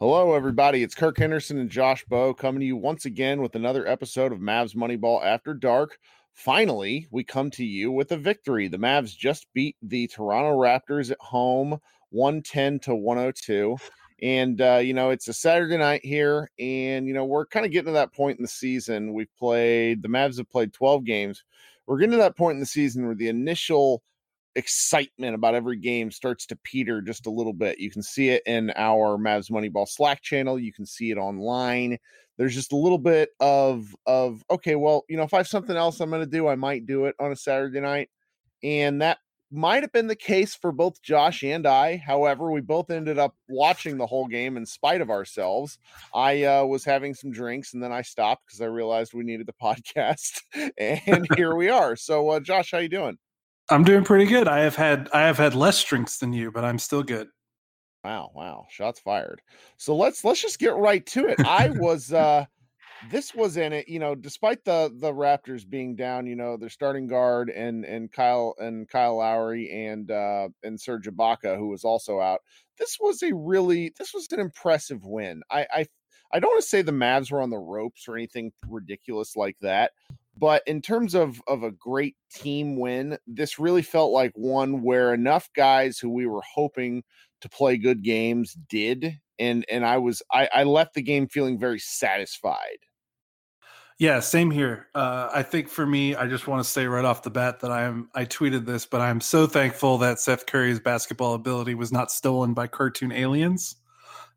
Hello, everybody. It's Kirk Henderson and Josh Bowe coming to you once again with another episode of Mavs Moneyball After Dark. Finally, we come to you with a victory. The Mavs just beat the Toronto Raptors at home 110 to 102. And, uh, you know, it's a Saturday night here. And, you know, we're kind of getting to that point in the season. We've played, the Mavs have played 12 games. We're getting to that point in the season where the initial excitement about every game starts to peter just a little bit. You can see it in our Mavs Moneyball Slack channel. You can see it online. There's just a little bit of of okay, well, you know, if I have something else I'm going to do, I might do it on a Saturday night, and that might have been the case for both Josh and I. However, we both ended up watching the whole game in spite of ourselves. I uh, was having some drinks and then I stopped because I realized we needed the podcast, and here we are. So, uh, Josh, how you doing? I'm doing pretty good. I have had I have had less drinks than you, but I'm still good. Wow, wow. Shots fired. So let's let's just get right to it. I was uh this was in it, you know, despite the the Raptors being down, you know, their starting guard and and Kyle and Kyle Lowry and uh and Serge Ibaka, who was also out. This was a really this was an impressive win. I I I don't want to say the Mavs were on the ropes or anything ridiculous like that, but in terms of of a great team win, this really felt like one where enough guys who we were hoping to play good games did, and and I was I, I left the game feeling very satisfied. Yeah, same here. Uh, I think for me, I just want to say right off the bat that I am. I tweeted this, but I'm so thankful that Seth Curry's basketball ability was not stolen by cartoon aliens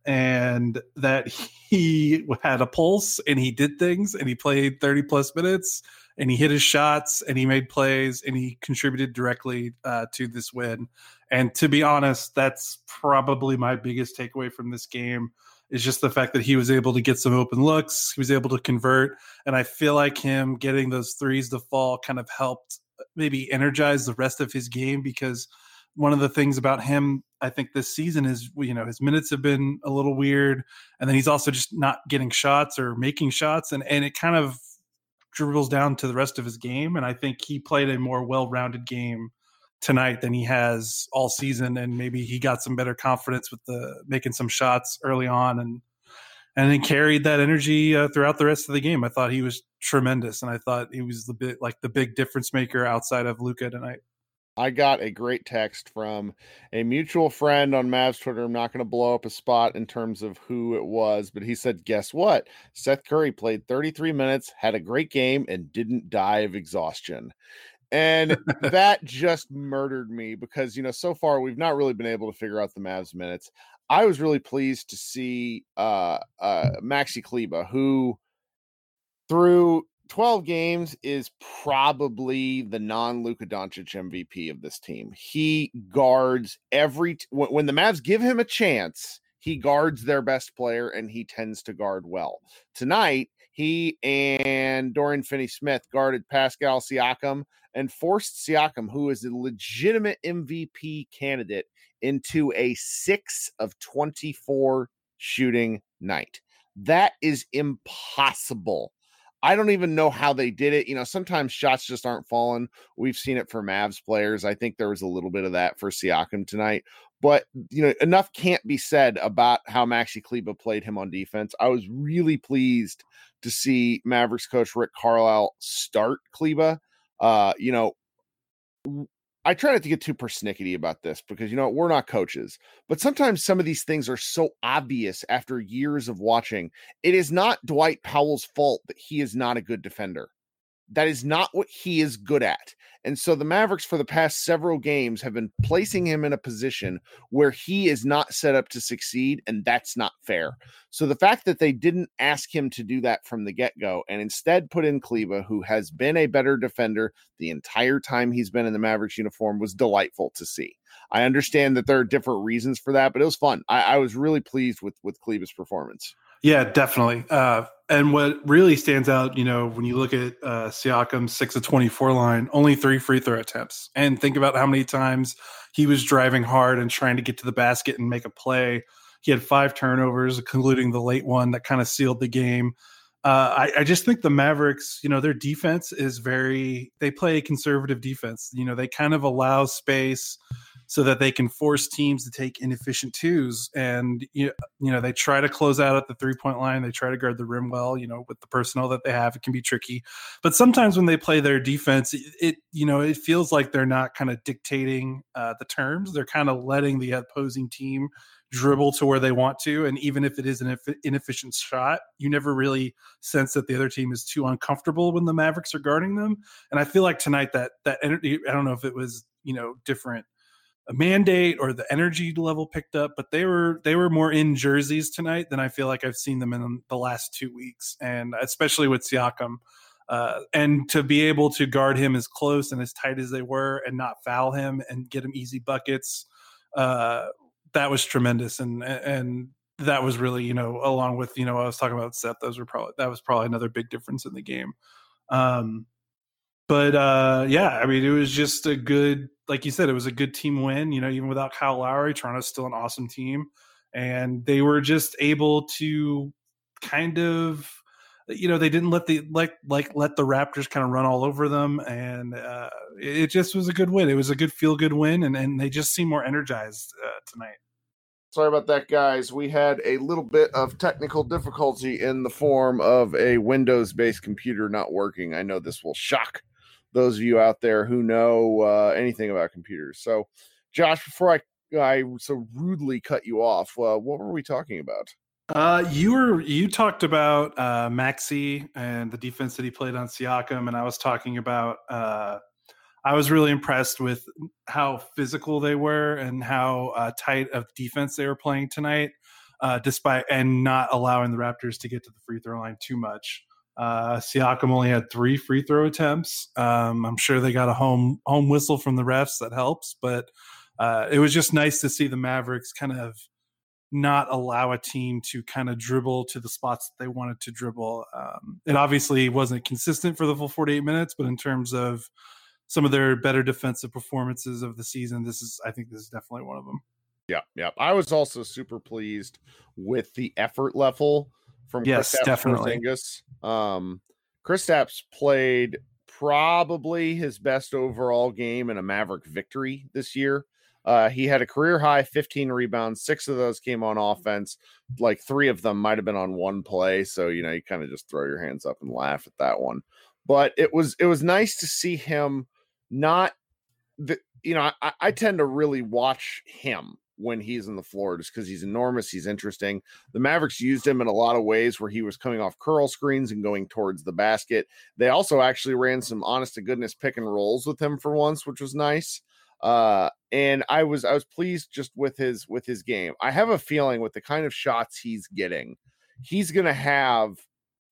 and that he had a pulse and he did things and he played 30 plus minutes and he hit his shots and he made plays and he contributed directly uh, to this win. And to be honest, that's probably my biggest takeaway from this game is just the fact that he was able to get some open looks, he was able to convert, and I feel like him getting those threes to fall kind of helped maybe energize the rest of his game because one of the things about him I think this season is you know his minutes have been a little weird, and then he's also just not getting shots or making shots, and and it kind of dribbles down to the rest of his game. And I think he played a more well-rounded game tonight than he has all season, and maybe he got some better confidence with the making some shots early on, and and then carried that energy uh, throughout the rest of the game. I thought he was tremendous, and I thought he was the bit like the big difference maker outside of Luka tonight. I got a great text from a mutual friend on Mavs Twitter. I'm not going to blow up a spot in terms of who it was, but he said, Guess what? Seth Curry played 33 minutes, had a great game, and didn't die of exhaustion. And that just murdered me because, you know, so far we've not really been able to figure out the Mavs minutes. I was really pleased to see uh, uh, Maxi Kleber, who through 12 games is probably the non Luka Doncic MVP of this team. He guards every t- when the Mavs give him a chance, he guards their best player and he tends to guard well. Tonight, he and Dorian Finney Smith guarded Pascal Siakam and forced Siakam, who is a legitimate MVP candidate, into a six of 24 shooting night. That is impossible I don't even know how they did it. You know, sometimes shots just aren't falling. We've seen it for Mavs players. I think there was a little bit of that for Siakam tonight. But, you know, enough can't be said about how Maxi Kleber played him on defense. I was really pleased to see Mavericks coach Rick Carlisle start Kleber. Uh, you know, I try not to get too persnickety about this because you know we're not coaches, but sometimes some of these things are so obvious after years of watching. It is not Dwight Powell's fault that he is not a good defender. That is not what he is good at. And so the Mavericks, for the past several games, have been placing him in a position where he is not set up to succeed, and that's not fair. So the fact that they didn't ask him to do that from the get go and instead put in Kleber, who has been a better defender the entire time he's been in the Mavericks uniform, was delightful to see. I understand that there are different reasons for that, but it was fun. I, I was really pleased with with Kleber's performance. Yeah, definitely. Uh, and what really stands out, you know, when you look at uh, Siakam's six of twenty-four line, only three free throw attempts, and think about how many times he was driving hard and trying to get to the basket and make a play. He had five turnovers, including the late one that kind of sealed the game. Uh, I, I, just think the Mavericks, you know, their defense is very. They play a conservative defense. You know, they kind of allow space so that they can force teams to take inefficient twos. And you know they try to close out at the three point line. They try to guard the rim well. You know with the personnel that they have, it can be tricky. But sometimes when they play their defense, it, it you know it feels like they're not kind of dictating uh, the terms. They're kind of letting the opposing team dribble to where they want to. And even if it is an inefficient shot, you never really sense that the other team is too uncomfortable when the Mavericks are guarding them. And I feel like tonight that that energy, I don't know if it was you know different mandate or the energy level picked up, but they were they were more in jerseys tonight than I feel like I've seen them in the last two weeks, and especially with Siakam. Uh, and to be able to guard him as close and as tight as they were, and not foul him and get him easy buckets, uh, that was tremendous. And and that was really you know along with you know I was talking about Seth. Those were probably that was probably another big difference in the game. Um, but uh, yeah, I mean, it was just a good, like you said, it was a good team win. You know, even without Kyle Lowry, Toronto's still an awesome team, and they were just able to kind of, you know, they didn't let the like like let the Raptors kind of run all over them, and uh, it just was a good win. It was a good feel good win, and and they just seem more energized uh, tonight. Sorry about that, guys. We had a little bit of technical difficulty in the form of a Windows based computer not working. I know this will shock those of you out there who know uh, anything about computers. So, Josh, before I I so rudely cut you off, uh, what were we talking about? Uh, you were you talked about uh, Maxi and the defense that he played on Siakam, and I was talking about. Uh, I was really impressed with how physical they were and how uh, tight of defense they were playing tonight, uh, despite and not allowing the Raptors to get to the free throw line too much. Uh, Siakam only had three free throw attempts. Um, I'm sure they got a home home whistle from the refs that helps, but uh, it was just nice to see the Mavericks kind of not allow a team to kind of dribble to the spots that they wanted to dribble. Um, it obviously wasn't consistent for the full 48 minutes, but in terms of some of their better defensive performances of the season, this is I think this is definitely one of them. Yeah, yeah. I was also super pleased with the effort level from yes, Kristaps definitely. Porzingis. Um, Chris Kristaps played probably his best overall game in a Maverick victory this year. Uh, he had a career high 15 rebounds. Six of those came on offense. Like three of them might have been on one play. So, you know, you kind of just throw your hands up and laugh at that one. But it was it was nice to see him not the you know, I, I tend to really watch him when he's in the floor just because he's enormous. He's interesting. The Mavericks used him in a lot of ways where he was coming off curl screens and going towards the basket. They also actually ran some honest to goodness pick and rolls with him for once, which was nice. Uh, and I was I was pleased just with his with his game. I have a feeling with the kind of shots he's getting, he's gonna have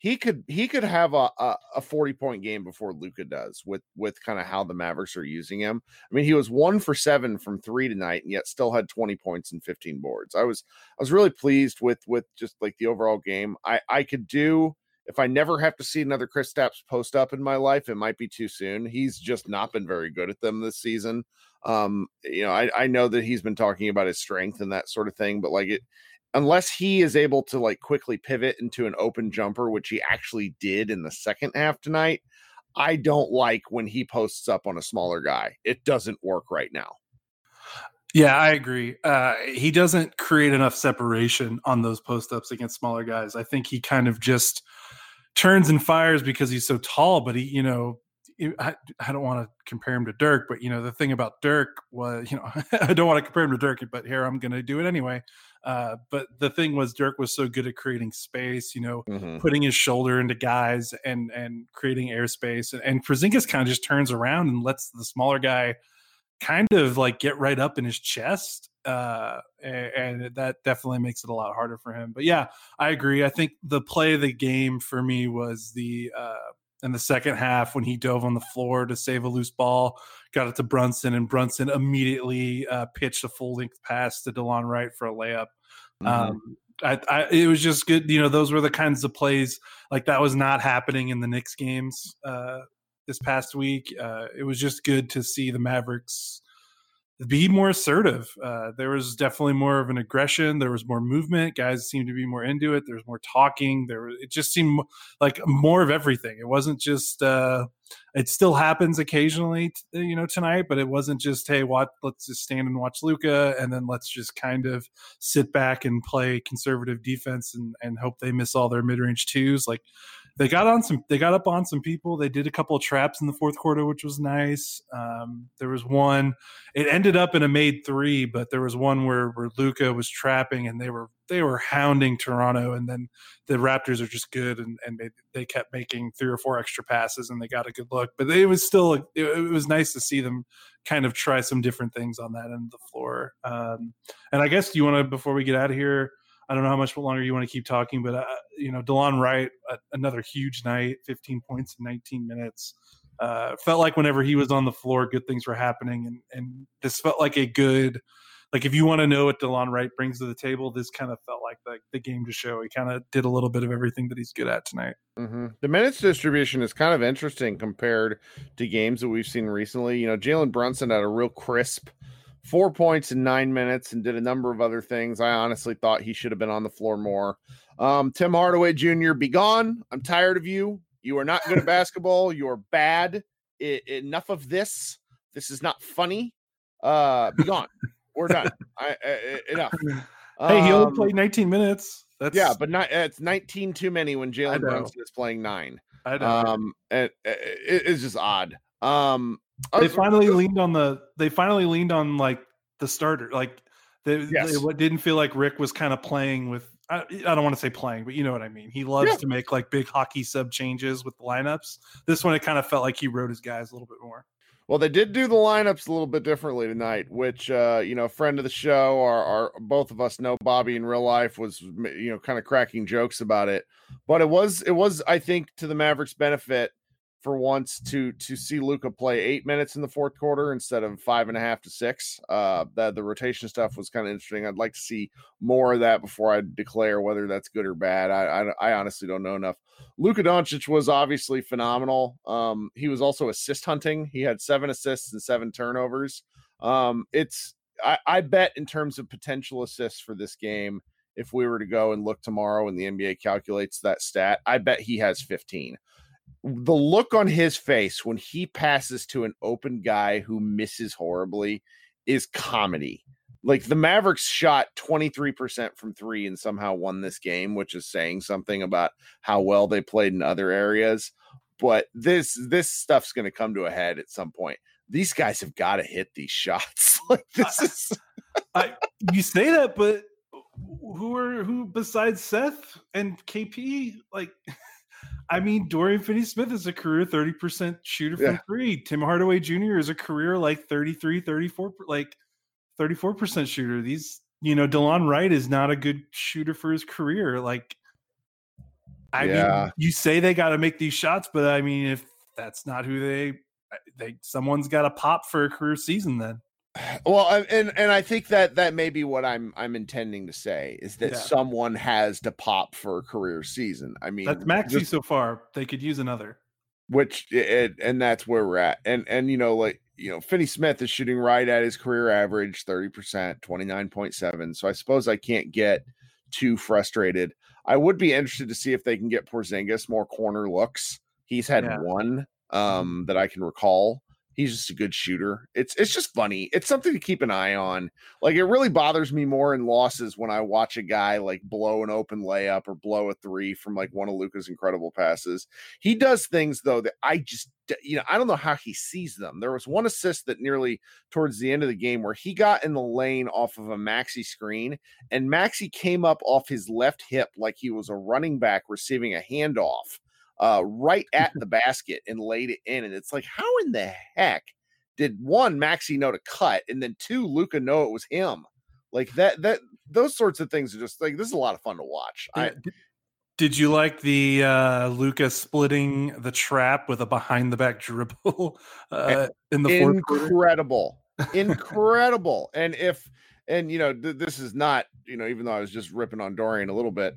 he could he could have a, a, a 40 point game before Luka does with with kind of how the Mavericks are using him. I mean, he was one for seven from three tonight, and yet still had 20 points and 15 boards. I was I was really pleased with with just like the overall game. I I could do if I never have to see another Kristaps post up in my life, it might be too soon. He's just not been very good at them this season. Um, you know, I, I know that he's been talking about his strength and that sort of thing, but like it unless he is able to like quickly pivot into an open jumper, which he actually did in the second half tonight, I don't like when he posts up on a smaller guy. It doesn't work right now. Yeah, I agree. Uh, he doesn't create enough separation on those post ups against smaller guys. I think he kind of just turns and fires because he's so tall, but he, you know, I, I don't want to compare him to Dirk, but you know the thing about Dirk was, you know, I don't want to compare him to Dirk, but here I'm going to do it anyway. Uh, but the thing was, Dirk was so good at creating space, you know, mm-hmm. putting his shoulder into guys and and creating airspace. And, and Porzingis kind of just turns around and lets the smaller guy kind of like get right up in his chest. Uh, and, and that definitely makes it a lot harder for him. But yeah, I agree. I think the play of the game for me was the uh, in the second half when he dove on the floor to save a loose ball, got it to Brunson, and Brunson immediately uh, pitched a full length pass to Delon Wright for a layup. Mm-hmm. Um, I, I, it was just good. You know, those were the kinds of plays like that was not happening in the Knicks games uh, this past week. Uh, it was just good to see the Mavericks be more assertive. Uh, there was definitely more of an aggression. There was more movement. Guys seemed to be more into it. There was more talking. There, was, it just seemed like more of everything. It wasn't just. Uh, it still happens occasionally, t- you know, tonight, but it wasn't just hey, what? Let's just stand and watch Luka, and then let's just kind of sit back and play conservative defense and and hope they miss all their mid range twos. Like they got on some they got up on some people. They did a couple of traps in the fourth quarter which was nice. Um, there was one it ended up in a made three but there was one where where luka was trapping and they were they were hounding toronto and then the raptors are just good and, and they, they kept making three or four extra passes and they got a good look. But it was still it, it was nice to see them kind of try some different things on that end of the floor. Um, and i guess do you want to before we get out of here I don't know how much longer you want to keep talking, but uh, you know, Delon Wright, uh, another huge night, 15 points in 19 minutes. Uh, felt like whenever he was on the floor, good things were happening, and and this felt like a good, like if you want to know what Delon Wright brings to the table, this kind of felt like the the game to show. He kind of did a little bit of everything that he's good at tonight. Mm-hmm. The minutes distribution is kind of interesting compared to games that we've seen recently. You know, Jalen Brunson had a real crisp four points in nine minutes and did a number of other things. I honestly thought he should have been on the floor more. Um, Tim Hardaway Jr., be gone. I'm tired of you. You are not good at basketball. You are bad. I, enough of this. This is not funny. Uh, be gone. We're done. I, I, enough. Hey, he only um, played 19 minutes. That's yeah, but not it's 19 too many when Jalen Brunson is playing nine. I know. Um, it, it, it's just odd. Um, they finally leaned on the. They finally leaned on like the starter. Like they, yes. they didn't feel like Rick was kind of playing with. I, I don't want to say playing, but you know what I mean. He loves yeah. to make like big hockey sub changes with the lineups. This one, it kind of felt like he rode his guys a little bit more. Well, they did do the lineups a little bit differently tonight, which uh, you know, friend of the show, our, our both of us know Bobby in real life was you know kind of cracking jokes about it, but it was it was I think to the Mavericks' benefit for once to to see Luka play eight minutes in the fourth quarter instead of five and a half to six. Uh, that the rotation stuff was kind of interesting. I'd like to see more of that before I declare whether that's good or bad. I I, I honestly don't know enough. Luka Doncic was obviously phenomenal. Um, he was also assist hunting. He had seven assists and seven turnovers. Um, it's I, I bet in terms of potential assists for this game. If we were to go and look tomorrow and the NBA calculates that stat, I bet he has 15 the look on his face when he passes to an open guy who misses horribly is comedy. Like the Mavericks shot 23% from three and somehow won this game, which is saying something about how well they played in other areas. But this this stuff's going to come to a head at some point. These guys have got to hit these shots. like this is I, you say that, but who are who besides Seth and KP? Like I mean, Dorian Finney Smith is a career 30% shooter from yeah. three. Tim Hardaway Jr. is a career like 33, 34, like 34% shooter. These, you know, Delon Wright is not a good shooter for his career. Like, I yeah. mean, you say they got to make these shots, but I mean, if that's not who they, they, someone's got to pop for a career season then. Well, and and I think that that may be what I'm I'm intending to say is that yeah. someone has to pop for a career season. I mean, that's Maxi so far. They could use another. Which it, and that's where we're at. And and you know, like you know, Finney Smith is shooting right at his career average, thirty percent, twenty nine point seven. So I suppose I can't get too frustrated. I would be interested to see if they can get Porzingis more corner looks. He's had yeah. one mm-hmm. um, that I can recall he's just a good shooter. It's it's just funny. It's something to keep an eye on. Like it really bothers me more in losses when I watch a guy like blow an open layup or blow a three from like one of Luka's incredible passes. He does things though that I just you know, I don't know how he sees them. There was one assist that nearly towards the end of the game where he got in the lane off of a maxi screen and Maxi came up off his left hip like he was a running back receiving a handoff uh, right at the basket and laid it in. And it's like, how in the heck did one Maxi know to cut, and then two Luka know it was him? Like that, that those sorts of things are just like this is a lot of fun to watch. I, did you like the uh, Luka splitting the trap with a behind the back dribble uh, in the incredible, incredible? And if and you know th- this is not you know even though I was just ripping on Dorian a little bit,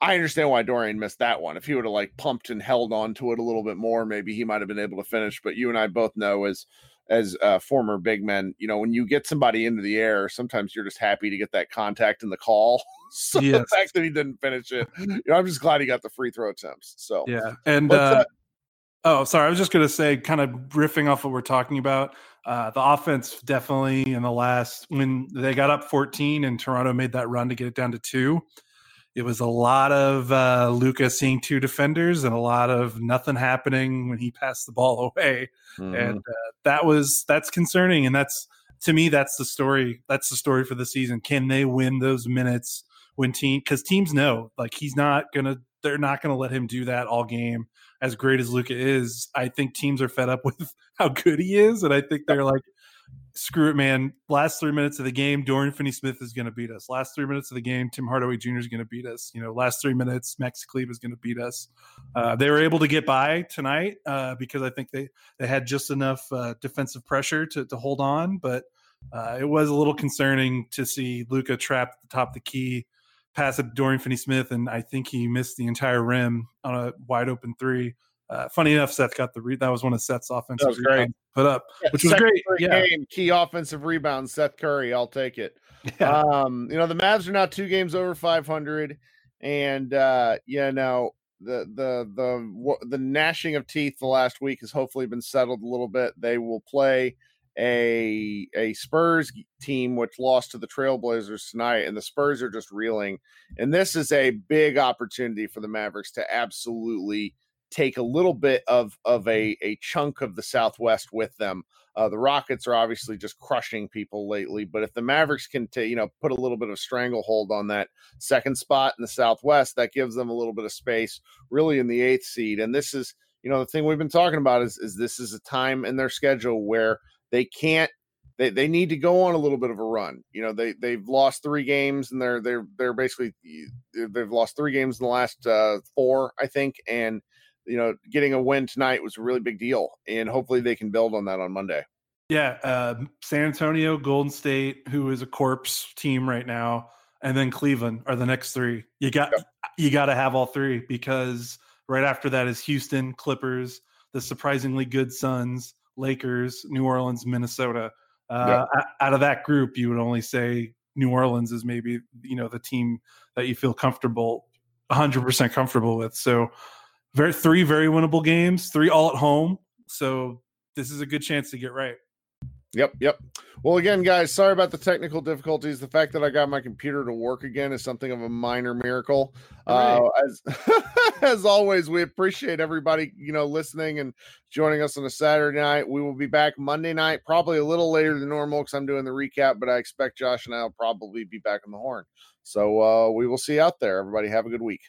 I understand why Dorian missed that one. If he would have like pumped and held on to it a little bit more, maybe he might have been able to finish. But you and I both know as as uh, former big men, you know, when you get somebody into the air, sometimes you're just happy to get that contact in the call. so yes. the fact that he didn't finish it, you know, I'm just glad he got the free throw attempts. So yeah, and uh, oh, sorry, I was just gonna say, kind of riffing off what we're talking about. Uh, the offense definitely in the last when they got up 14 and Toronto made that run to get it down to two it was a lot of uh, Luka seeing two defenders and a lot of nothing happening when he passed the ball away, mm-hmm. and uh, that was that's concerning. And that's to me, that's the story. That's the story for the season. Can they win those minutes when team? Because teams know, like he's not gonna, they're not gonna let him do that all game. As great as Luka is, I think teams are fed up with how good he is, and I think they're like, screw it, man. Last three minutes of the game, Dorian Finney Smith is going to beat us. Last three minutes of the game, Tim Hardaway Jr. is going to beat us. You know, last three minutes, Max Kleber is going to beat us. Uh, they were able to get by tonight uh, because I think they they had just enough uh, defensive pressure to, to hold on, but uh, it was a little concerning to see Luka trapped at the top of the key, pass it to Dorian Finney Smith, and I think he missed the entire rim on a wide open three. Uh, funny enough, Seth got the read. That was one of Seth's offensive rebounds put up, yeah, which was great. Yeah. Game, key offensive rebound, Seth Curry. I'll take it. Yeah. Um, you know, the Mavs are now two games over 500, and uh, you know the the the the gnashing of teeth the last week has hopefully been settled a little bit. They will play a a Spurs team which lost to the Trailblazers tonight, and the Spurs are just reeling. And this is a big opportunity for the Mavericks to absolutely take a little bit of of a a chunk of the Southwest with them. Uh, the Rockets are obviously just crushing people lately, but if the Mavericks can, t- you know, put a little bit of stranglehold on that second spot in the Southwest, that gives them a little bit of space, really in the eighth seed. And this is, you know, the thing we've been talking about is is this is a time in their schedule where they can't they, they need to go on a little bit of a run. You know, they they've lost three games and they're they're they're basically they've lost three games in the last uh, four, I think, and you know, getting a win tonight was a really big deal, and hopefully they can build on that on Monday. Yeah, uh, San Antonio, Golden State, who is a corpse team right now, and then Cleveland are the next three. You got yep. you got to have all three because right after that is Houston, Clippers, the surprisingly good Suns, Lakers, New Orleans, Minnesota. Uh, yep. Out of that group, you would only say New Orleans is maybe you know the team that you feel comfortable, 100% comfortable with. So very three very winnable games, three all at home. So this is a good chance to get right. Yep, yep. Well, again, guys, sorry about the technical difficulties. The fact that I got my computer to work again is something of a minor miracle. Right. Uh, as as always, we appreciate everybody, you know, listening and joining us on a Saturday night. We will be back Monday night, probably a little later than normal because I'm doing the recap, but I expect Josh and I will probably be back on the horn. So uh, we will see you out there. Everybody, have a good week.